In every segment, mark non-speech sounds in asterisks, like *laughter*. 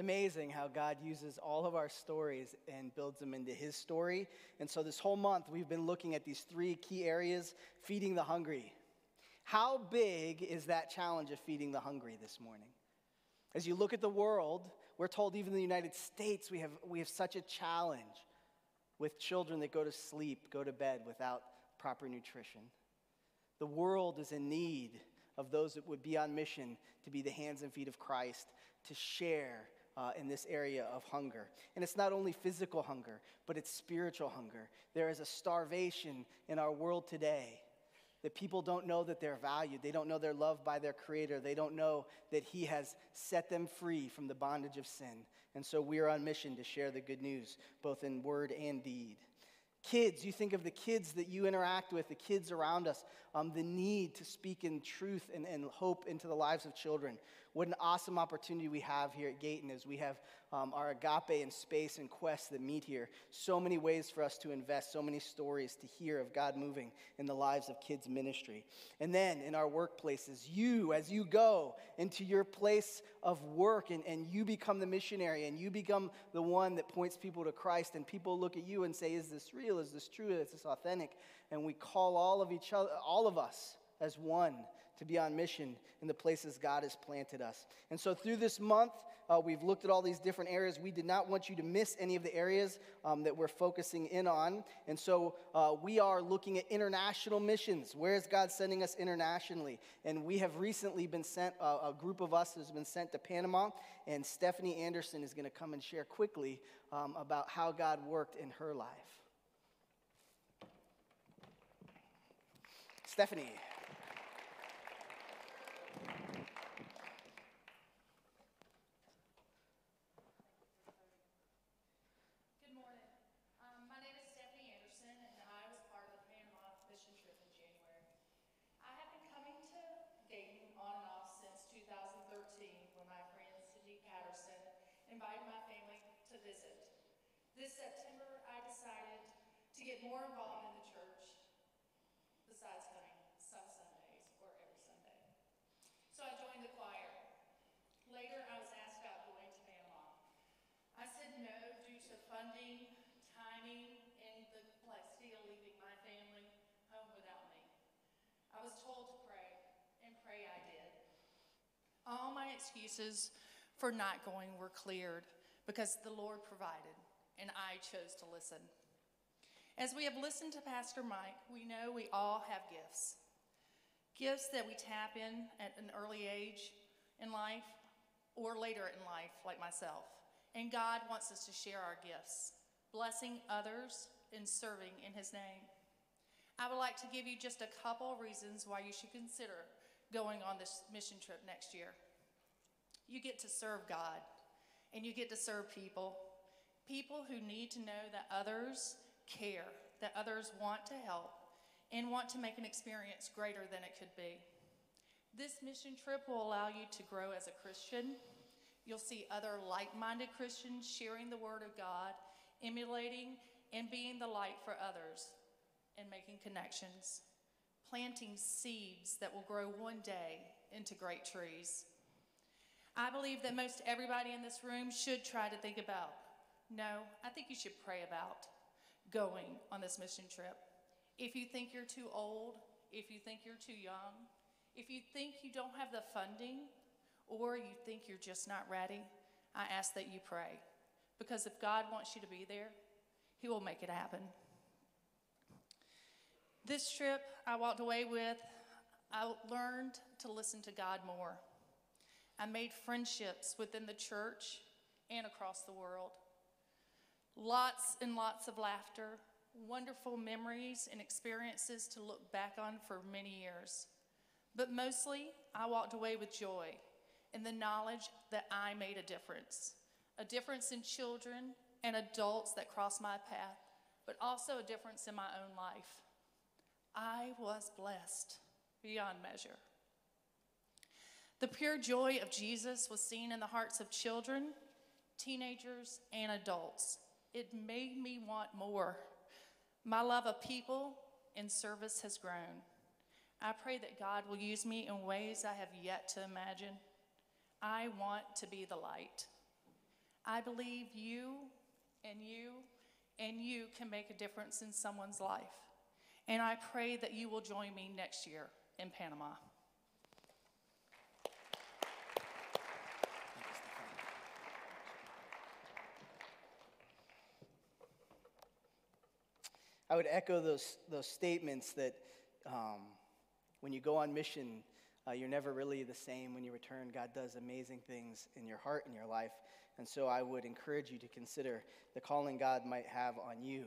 amazing how God uses all of our stories and builds them into His story. And so, this whole month, we've been looking at these three key areas feeding the hungry. How big is that challenge of feeding the hungry this morning? As you look at the world, we're told even in the United States, we have, we have such a challenge with children that go to sleep, go to bed without proper nutrition. The world is in need of those that would be on mission to be the hands and feet of Christ, to share uh, in this area of hunger. And it's not only physical hunger, but it's spiritual hunger. There is a starvation in our world today that people don't know that they're valued. They don't know they're loved by their Creator. They don't know that He has set them free from the bondage of sin. And so we are on mission to share the good news, both in word and deed. Kids, you think of the kids that you interact with, the kids around us, um, the need to speak in truth and, and hope into the lives of children. What an awesome opportunity we have here at Gayton as we have um, our agape and space and quest that meet here. So many ways for us to invest, so many stories to hear of God moving in the lives of kids' ministry. And then in our workplaces, you, as you go into your place of work and, and you become the missionary and you become the one that points people to Christ, and people look at you and say, Is this real? Is this true? Is this authentic? And we call all of each other, all of us as one to be on mission in the places God has planted us. And so, through this month, uh, we've looked at all these different areas. We did not want you to miss any of the areas um, that we're focusing in on. And so, uh, we are looking at international missions. Where is God sending us internationally? And we have recently been sent, uh, a group of us has been sent to Panama, and Stephanie Anderson is going to come and share quickly um, about how God worked in her life. Stephanie. This September, I decided to get more involved in the church besides coming some Sundays or every Sunday. So I joined the choir. Later, I was asked about going to Panama. I said no due to funding, timing, and the complexity of leaving my family home without me. I was told to pray, and pray I did. All my excuses for not going were cleared because the Lord provided and I chose to listen. As we have listened to Pastor Mike, we know we all have gifts. Gifts that we tap in at an early age in life or later in life, like myself. And God wants us to share our gifts, blessing others and serving in His name. I would like to give you just a couple reasons why you should consider going on this mission trip next year. You get to serve God and you get to serve people people who need to know that others care, that others want to help, and want to make an experience greater than it could be. This mission trip will allow you to grow as a Christian. You'll see other like minded Christians sharing the Word of God, emulating and being the light for others, and making connections, planting seeds that will grow one day into great trees. I believe that most everybody in this room should try to think about no, I think you should pray about going on this mission trip. If you think you're too old, if you think you're too young, if you think you don't have the funding, or you think you're just not ready, I ask that you pray. Because if God wants you to be there, He will make it happen. This trip I walked away with, I learned to listen to God more. I made friendships within the church and across the world. Lots and lots of laughter, wonderful memories and experiences to look back on for many years. But mostly, I walked away with joy and the knowledge that I made a difference a difference in children and adults that crossed my path, but also a difference in my own life. I was blessed beyond measure. The pure joy of Jesus was seen in the hearts of children, teenagers, and adults it made me want more. My love of people and service has grown. I pray that God will use me in ways I have yet to imagine. I want to be the light. I believe you and you and you can make a difference in someone's life. And I pray that you will join me next year in Panama. I would echo those, those statements that um, when you go on mission, uh, you're never really the same when you return. God does amazing things in your heart and your life. And so I would encourage you to consider the calling God might have on you.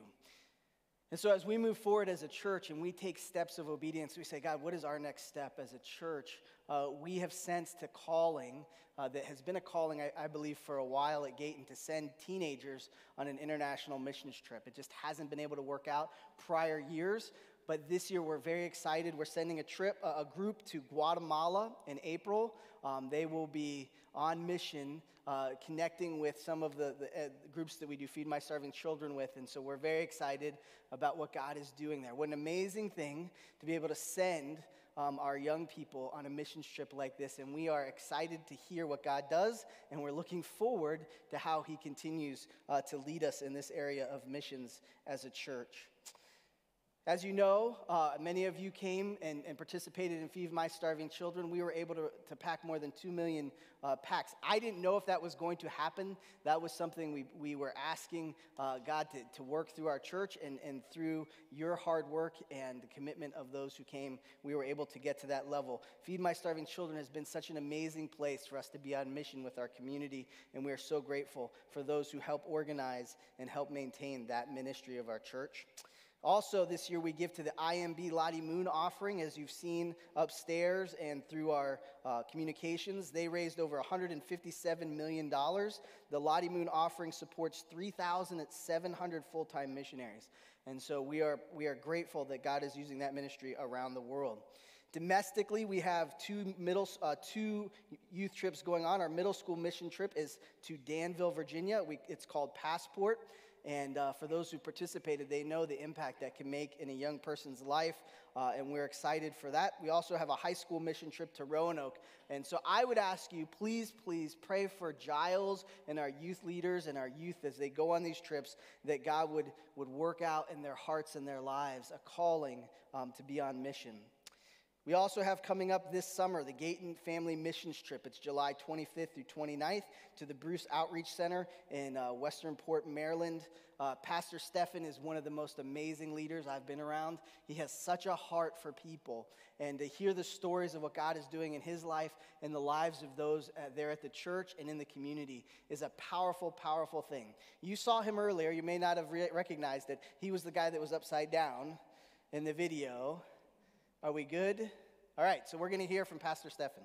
And so, as we move forward as a church and we take steps of obedience, we say, God, what is our next step as a church? Uh, we have sensed a calling uh, that has been a calling, I, I, believe, for a while at Gayton to send teenagers on an international missions trip. It just hasn't been able to work out prior years. But this year, we're very excited. We're sending a trip, a group to Guatemala in April. Um, they will be on mission, uh, connecting with some of the, the uh, groups that we do Feed My Starving Children with. And so we're very excited about what God is doing there. What an amazing thing to be able to send um, our young people on a mission trip like this. And we are excited to hear what God does, and we're looking forward to how He continues uh, to lead us in this area of missions as a church. As you know, uh, many of you came and, and, participated in Feed My Starving Children. We were able to, to pack more than 2 million uh, packs. I didn't know if that was going to happen. That was something we, we were asking uh, God to, to work through our church, and, and through your hard work and the commitment of those who came, we were able to get to that level. Feed My Starving Children has been such an amazing place for us to be on mission with our community, and we are so grateful for those who help organize and help maintain that ministry of our church. Also, this year we give to the IMB Lottie Moon offering, as you've seen upstairs and through our uh, communications. They raised over $157 million. The Lottie Moon offering supports 3,700 full time missionaries. And so we are, we are grateful that God is using that ministry around the world. Domestically, we have two, middle, uh, two youth trips going on. Our middle school mission trip is to Danville, Virginia. We, it's called Passport. And uh, for those who participated, they know the impact that can make in a young person's life. Uh, and we're excited for that. We also have a high school mission trip to Roanoke. And so I would ask you, please, please pray for Giles and our youth leaders and our youth as they go on these trips, that God would, would work out in their hearts and their lives a calling um, to be on mission. We also have coming up this summer the Gayton Family Missions Trip. It's July 25th through 29th to the Bruce Outreach Center in uh, Western Port, Maryland. Uh, Pastor Stefan is one of the most amazing leaders I've been around. He has such a heart for people. And to hear the stories of what God is doing in his life and the lives of those uh, there at the church and in the community is a powerful, powerful thing. You saw him earlier. You may not have re- recognized it. He was the guy that was upside down in the video. Are we good? All right, so we're going to hear from Pastor Stefan.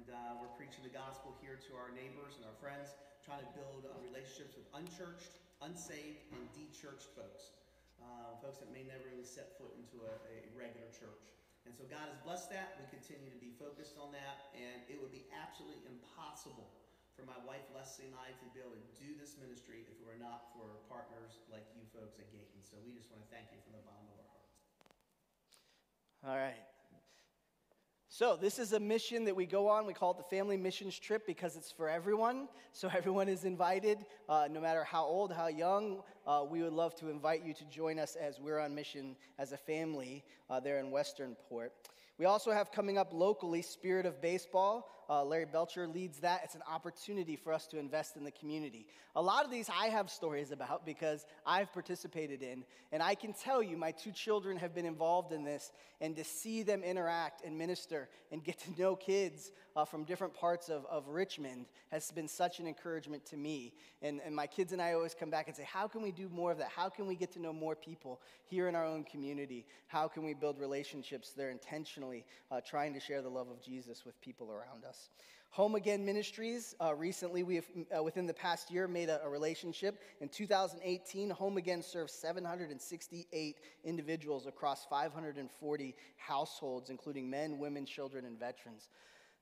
And uh, we're preaching the gospel here to our neighbors and our friends, trying to build uh, relationships with unchurched, unsaved, and dechurched folks. Uh, folks that may never really set foot into a, a regular church. And so God has blessed that. We continue to be focused on that. And it would be absolutely impossible for my wife Leslie and I to be able to do this ministry if it were not for partners like you folks at Gayton. So we just want to thank you from the bottom of our. All right. So, this is a mission that we go on. We call it the Family Missions Trip because it's for everyone. So, *laughs* everyone is invited, uh, no matter how old, how young. Uh, we would love to invite you to join us as we're on mission as a family uh, there in Western Port. We also have coming up locally Spirit of Baseball. Uh, Larry Belcher leads that. It's an opportunity for us to invest in the community. A lot of these I have stories about because I've participated in. And I can tell you, my two children have been involved in this. And to see them interact and minister and get to know kids uh, from different parts of, of Richmond has been such an encouragement to me. And, and my kids and I always come back and say, How can we do more of that? How can we get to know more people here in our own community? How can we build relationships that are intentionally uh, trying to share the love of Jesus with people around us? Home Again Ministries, uh, recently, we have, uh, within the past year, made a, a, relationship. In 2018, Home Again served 768 individuals across 540 households, including men, women, children, and veterans.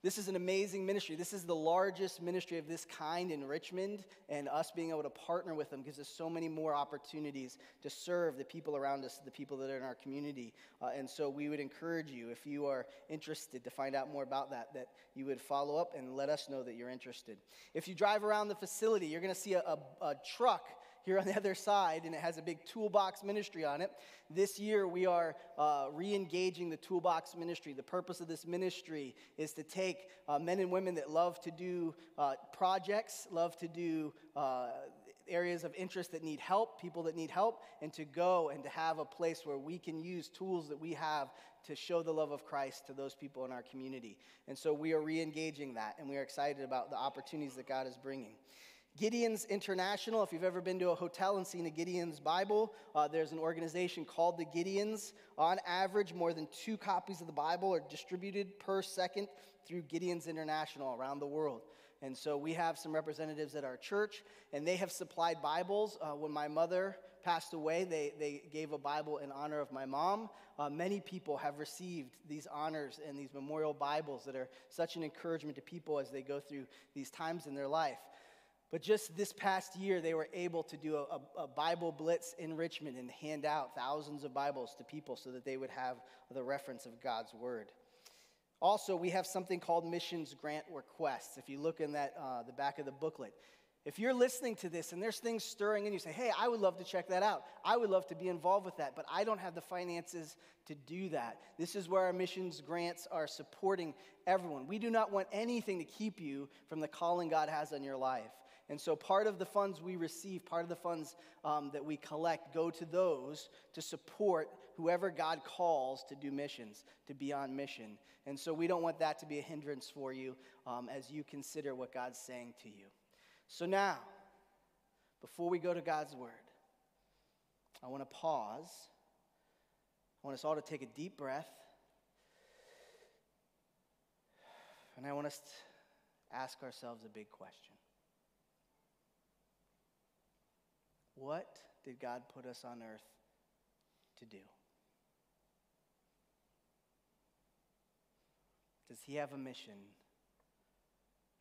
This is an amazing ministry. This is the largest ministry of this kind in Richmond, and us being able to partner with them gives us so many more opportunities to serve the people around us, the people that are in our community. Uh, and so we would encourage you, if you are interested to find out more about that, that you would follow up and let us know that you're interested. If you drive around the facility, you're going to see a, a, a truck here on the *laughs* other side, and it has a big toolbox ministry on it. This year, we are uh, re engaging the toolbox ministry. The purpose of this ministry is to take uh, men and women that love to do uh, projects, love to do uh, areas of interest that need help, people that need help, and to go and to have a place where we can use tools that we have to show the love of Christ to those people in our community. And so we are re engaging that, and we are excited about the opportunities that God is bringing. Gideon's International, if you've ever been to a hotel and seen a Gideon's Bible, uh, there's an organization called the Gideons. On average, more than two copies of the Bible are distributed per second through Gideon's International around the world. And so we have some representatives at our church, and they have supplied Bibles. Uh, when my mother passed away, they, they gave a Bible in honor of my mom. Uh, many people have received these honors and these memorial Bibles that are such an encouragement to people as they go through these times in their life. But just this past year, they were able to do a, a, Bible blitz in Richmond and hand out thousands of Bibles to people so that they would have the reference of God's Word. Also, we have something called missions grant requests. If you look in that, uh, the back of the booklet, if you're listening to this and there's things stirring and you say, hey, I would love to check that out. I would love to be involved with that, but I don't have the finances to do that. This is where our missions grants are supporting everyone. We do not want anything to keep you from the calling God has on your life. And so part of the funds we receive, part of the funds um, that we collect, go to those to support whoever God calls to do missions, to be on mission. And so we don't want that to be a hindrance for you um, as you consider what God's saying to you. So now, before we go to God's word, I want to pause. I want us all to take a deep breath. And I want us to ask ourselves a big question. What did God put us on earth to do? Does He have a mission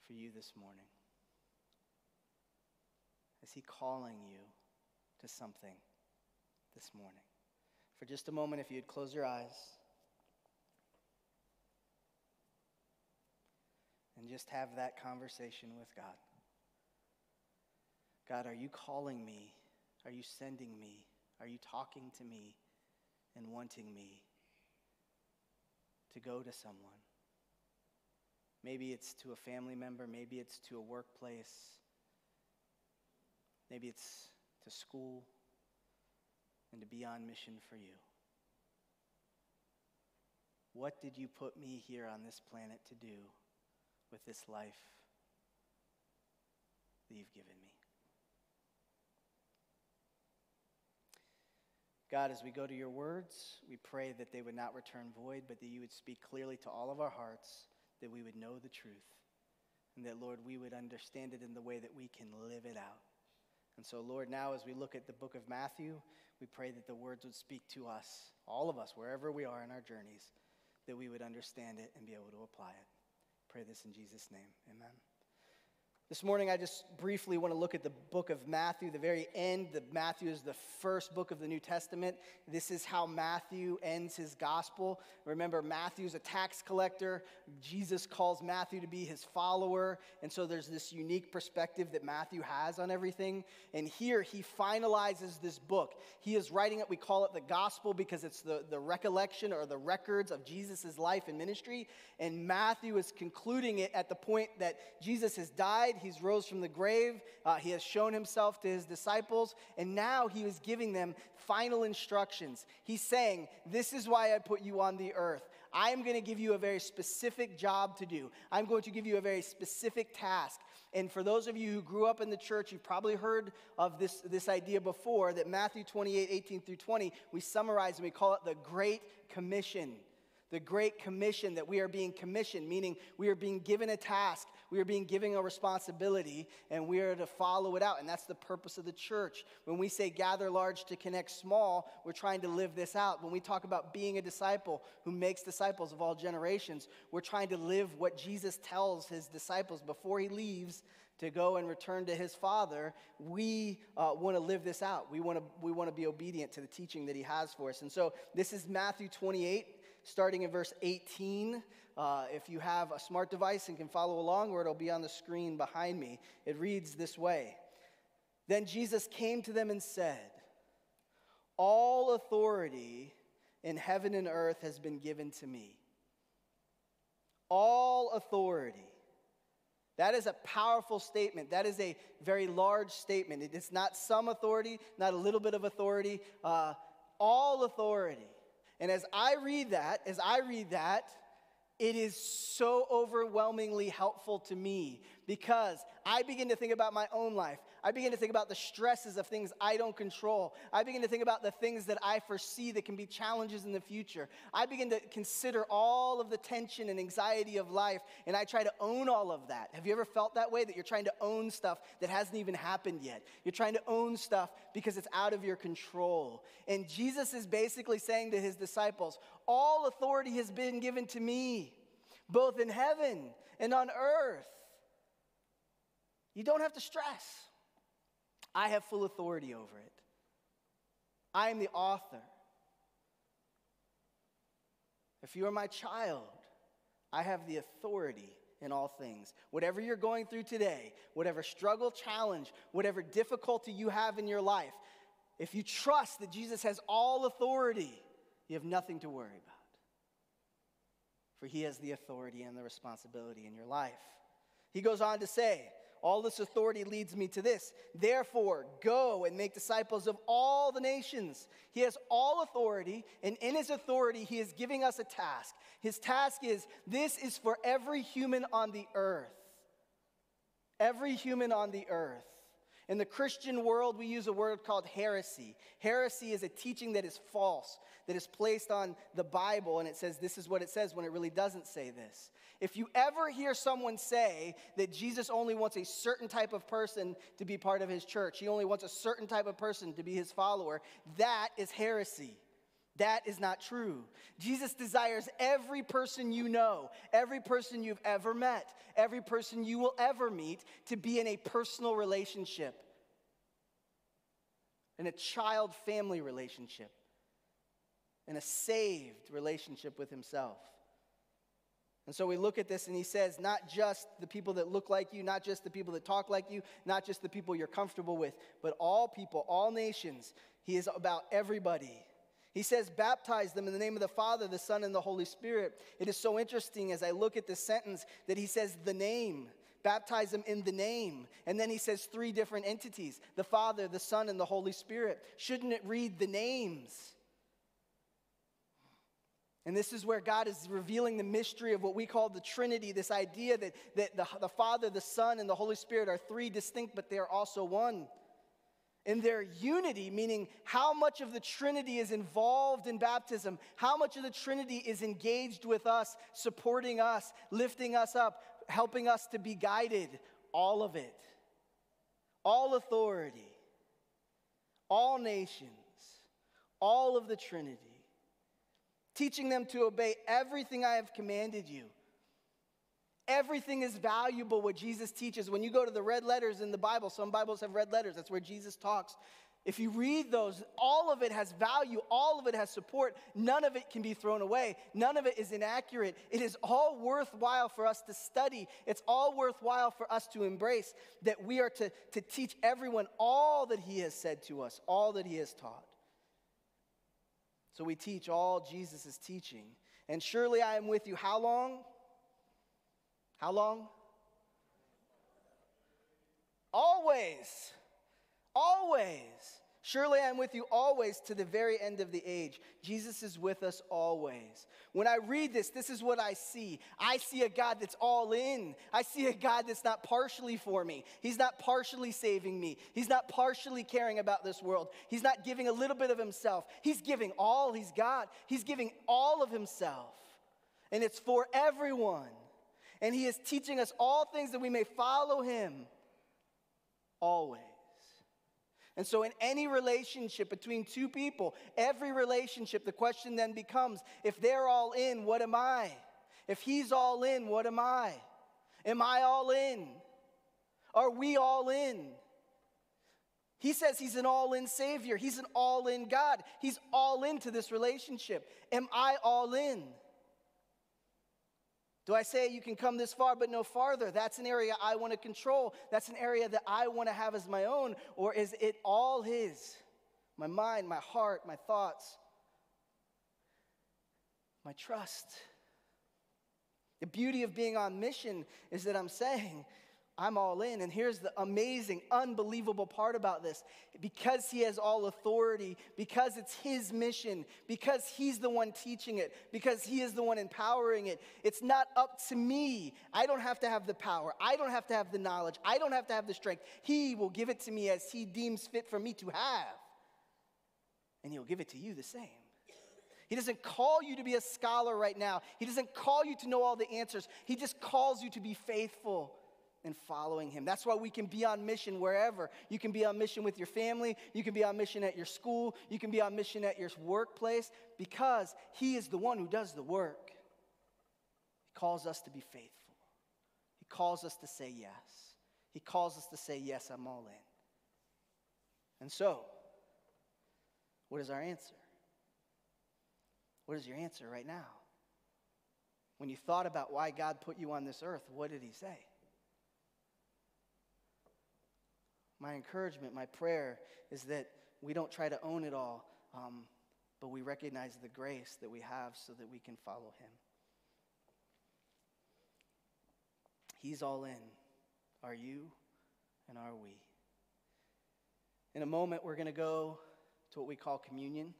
for you this morning? Is He calling you to something this morning? For just a moment, if you'd close your eyes and just have that conversation with God. God, are you calling me are you sending me? Are you talking to me and wanting me to go to someone? Maybe it's to a family member, maybe it's to a workplace, maybe it's to school, and to be on mission for you. What did you put me here on this planet to do with this life that you've given me? God, as we go to your words, we pray that they would not return void, but that you would speak clearly to all of our hearts, that we would know the truth, and that, Lord, we would understand it in the way that we can live it out. And so, Lord, now as we look at the book of Matthew, we pray that the words would speak to us, all of us, wherever we are in our journeys, that we would understand it and be able to apply it. Pray this in Jesus' name. Amen. This morning, I just briefly want to look at the book of Matthew, the very end. The Matthew is the first book of the New Testament. This is how Matthew ends his gospel. Remember, Matthew's a tax collector. Jesus calls Matthew to be his follower. And so there's this unique perspective that Matthew has on everything. And here he finalizes this book. He is writing it, we call it the gospel because it's the, the recollection or the records of Jesus' life and ministry. And Matthew is concluding it at the point that Jesus has died He's rose from the grave. Uh, he has shown himself to his disciples. And now he is giving them final instructions. He's saying, This is why I put you on the earth. I am going to give you a very specific job to do. I'm going to give you a very specific task. And for those of you who grew up in the church, you've probably heard of this, this idea before that Matthew 28 18 through 20, we summarize and we call it the Great Commission. The Great Commission that we are being commissioned, meaning we are being given a task, we are being given a responsibility, and we are to follow it out. And that's the purpose of the church. When we say gather large to connect small, we're trying to live this out. When we talk about being a disciple who makes disciples of all generations, we're trying to live what Jesus tells his disciples before he leaves to go and return to his father, we uh, want to live this out. We want to we want to be obedient to the teaching that he has for us. And so this is Matthew 28, starting in verse 18. Uh, if you have a smart device and can follow along, or it'll be on the screen behind me, it reads this way Then Jesus came to them and said, All authority in heaven and earth has been given to me. All authority. That is a powerful statement. That is a very large statement. It is not some authority, not a little bit of authority, uh, all authority. And as I read that, as I read that, it is so overwhelmingly helpful to me because I begin to think about my own life. I begin to think about the stresses of things I don't control. I begin to think about the things that I foresee that can be challenges in the future. I begin to consider all of the tension and anxiety of life, and I try to own all of that. Have you ever felt that way? That you're trying to own stuff that hasn't even happened yet? You're trying to own stuff because it's out of your control. And Jesus is basically saying to his disciples, All authority has been given to me, both in heaven and on earth. You don't have to stress. I have full authority over it. I am the author. If you are my child, I have the authority in all things. Whatever you're going through today, whatever struggle, challenge, whatever difficulty you have in your life, if you trust that Jesus has all authority, you have nothing to worry about. For he has the authority and the responsibility in your life. He goes on to say, all this authority leads me to this. Therefore, go and make disciples of all the nations. He has all authority, and in his authority, he is giving us a task. His task is this is for every human on the earth. Every human on the earth. In the Christian world, we use a word called heresy. Heresy is a teaching that is false, that is placed on the Bible, and it says this is what it says when it really doesn't say this. If you ever hear someone say that Jesus only wants a certain type of person to be part of his church, he only wants a certain type of person to be his follower, that is heresy. That is not true. Jesus desires every person you know, every person you've ever met, every person you will ever meet to be in a personal relationship, in a child family relationship, in a saved relationship with Himself. And so we look at this and he says, not just the people that look like you, not just the people that talk like you, not just the people you're comfortable with, but all people, all nations. He is about everybody. He says, baptize them in the name of the Father, the Son, and the Holy Spirit. It is so interesting as I look at this sentence that he says, the name. Baptize them in the name. And then he says three different entities the Father, the Son, and the Holy Spirit. Shouldn't it read the names? And this is where God is revealing the mystery of what we call the Trinity this idea that, that the, the Father, the Son, and the Holy Spirit are three distinct, but they are also one. In their unity, meaning how much of the Trinity is involved in baptism, how much of the Trinity is engaged with us, supporting us, lifting us up, helping us to be guided, all of it. All authority, all nations, all of the Trinity teaching them to obey everything I have commanded you. Everything is valuable what Jesus teaches. When you go to the red letters in the Bible, some Bibles have red letters, that's where Jesus talks. If you read those, all of it has value, all of it has support. None of it can be thrown away. None of it is inaccurate. It is all worthwhile for us to study. It's all worthwhile for us to embrace that we are to, to teach everyone all that He has said to us, all that He has taught. So we teach all Jesus is teaching. And surely I am with you how long? How long? Always. Always. Surely I am with you always to the very end of the age. Jesus is with us always. When I read this, this is what I see. I see a God that's all in. I see a God that's not partially for me. He's not partially saving me. He's not partially caring about this world. He's not giving a little bit of himself. He's giving all he's got. He's giving all of himself. and it's for everyone. And He is teaching us all things that we may follow Him always. And so, in any relationship between two people, every relationship, the question then becomes if they're all in, what am I? If he's all in, what am I? Am I all in? Are we all in? He says he's an all in Savior. He's an all in God. He's all into this relationship. Am I all in? Do I say you can come this far but no farther? That's an area I want to control. That's an area that I want to have as my own. Or is it all His? My mind, my heart, my thoughts, my trust. The beauty of being on mission is that I'm saying, I'm all in. And here's the amazing, unbelievable part about this because he has all authority, because it's his mission, because he's the one teaching it, because he is the one empowering it, it's not up to me. I don't have to have the power, I don't have to have the knowledge, I don't have to have the strength. He will give it to me as he deems fit for me to have. And he'll give it to you the same. He doesn't call you to be a scholar right now. He doesn't call you to know all the answers. He just calls you to be faithful and following him. That's why we can be on mission wherever. You can be on mission with your family, you can be on mission at your school, you can be on mission at your workplace because he is the one who does the work. He calls us to be faithful. He calls us to say yes. He calls us to say, Yes, I'm all in. And so, what is our answer? What is your answer right now? When you thought about why God put you on this earth, what did He say? My encouragement, my prayer is that we don't try to own it all, um, but we recognize the grace that we have so that we can follow Him. He's all in. Are you and are we? In a moment, we're going to go to what we call communion.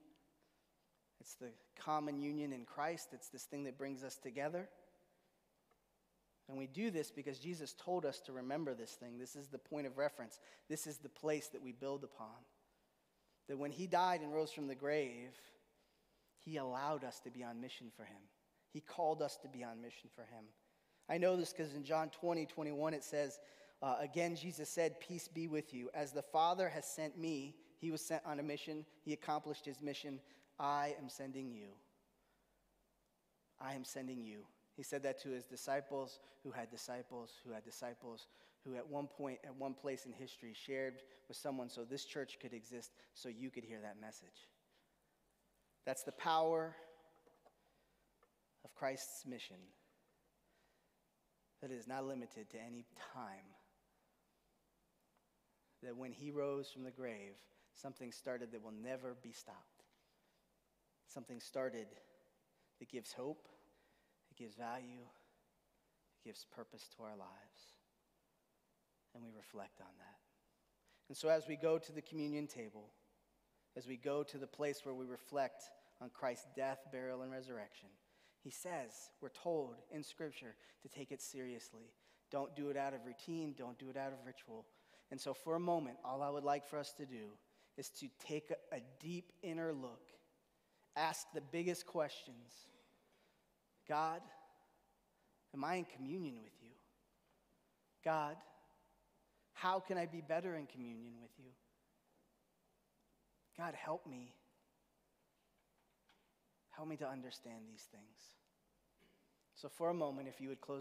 It's the common union in Christ, it's this thing that brings us together. And we do this because Jesus told us to remember this thing. This is the point of reference. This is the place that we build upon. That when he died and rose from the grave, he allowed us to be on mission for him. He called us to be on mission for him. I know this because in John 20, 21, it says, uh, Again, Jesus said, Peace be with you. As the Father has sent me, he was sent on a mission. He accomplished his mission. I am sending you. I am sending you. He said that to his disciples who had disciples who had disciples who at one point, at one place in history, shared with someone so this church could exist so you could hear that message. That's the power of Christ's mission that is not limited to any time. That when he rose from the grave, something started that will never be stopped something started that gives hope, it gives value, it gives purpose to our lives. And we reflect on that. And so as we go to the communion table, as we go to the place where we reflect on Christ's death, burial, and resurrection, he says, we're told in Scripture to take it seriously. Don't do it out of routine, don't do it out of ritual. And so, for a moment, all I would like for us to do is to take a, a deep inner look ask the biggest questions God, am I in communion with you? God, how can I be better in communion with you? God, help me. Help me to understand these things. So, for a moment, if you would close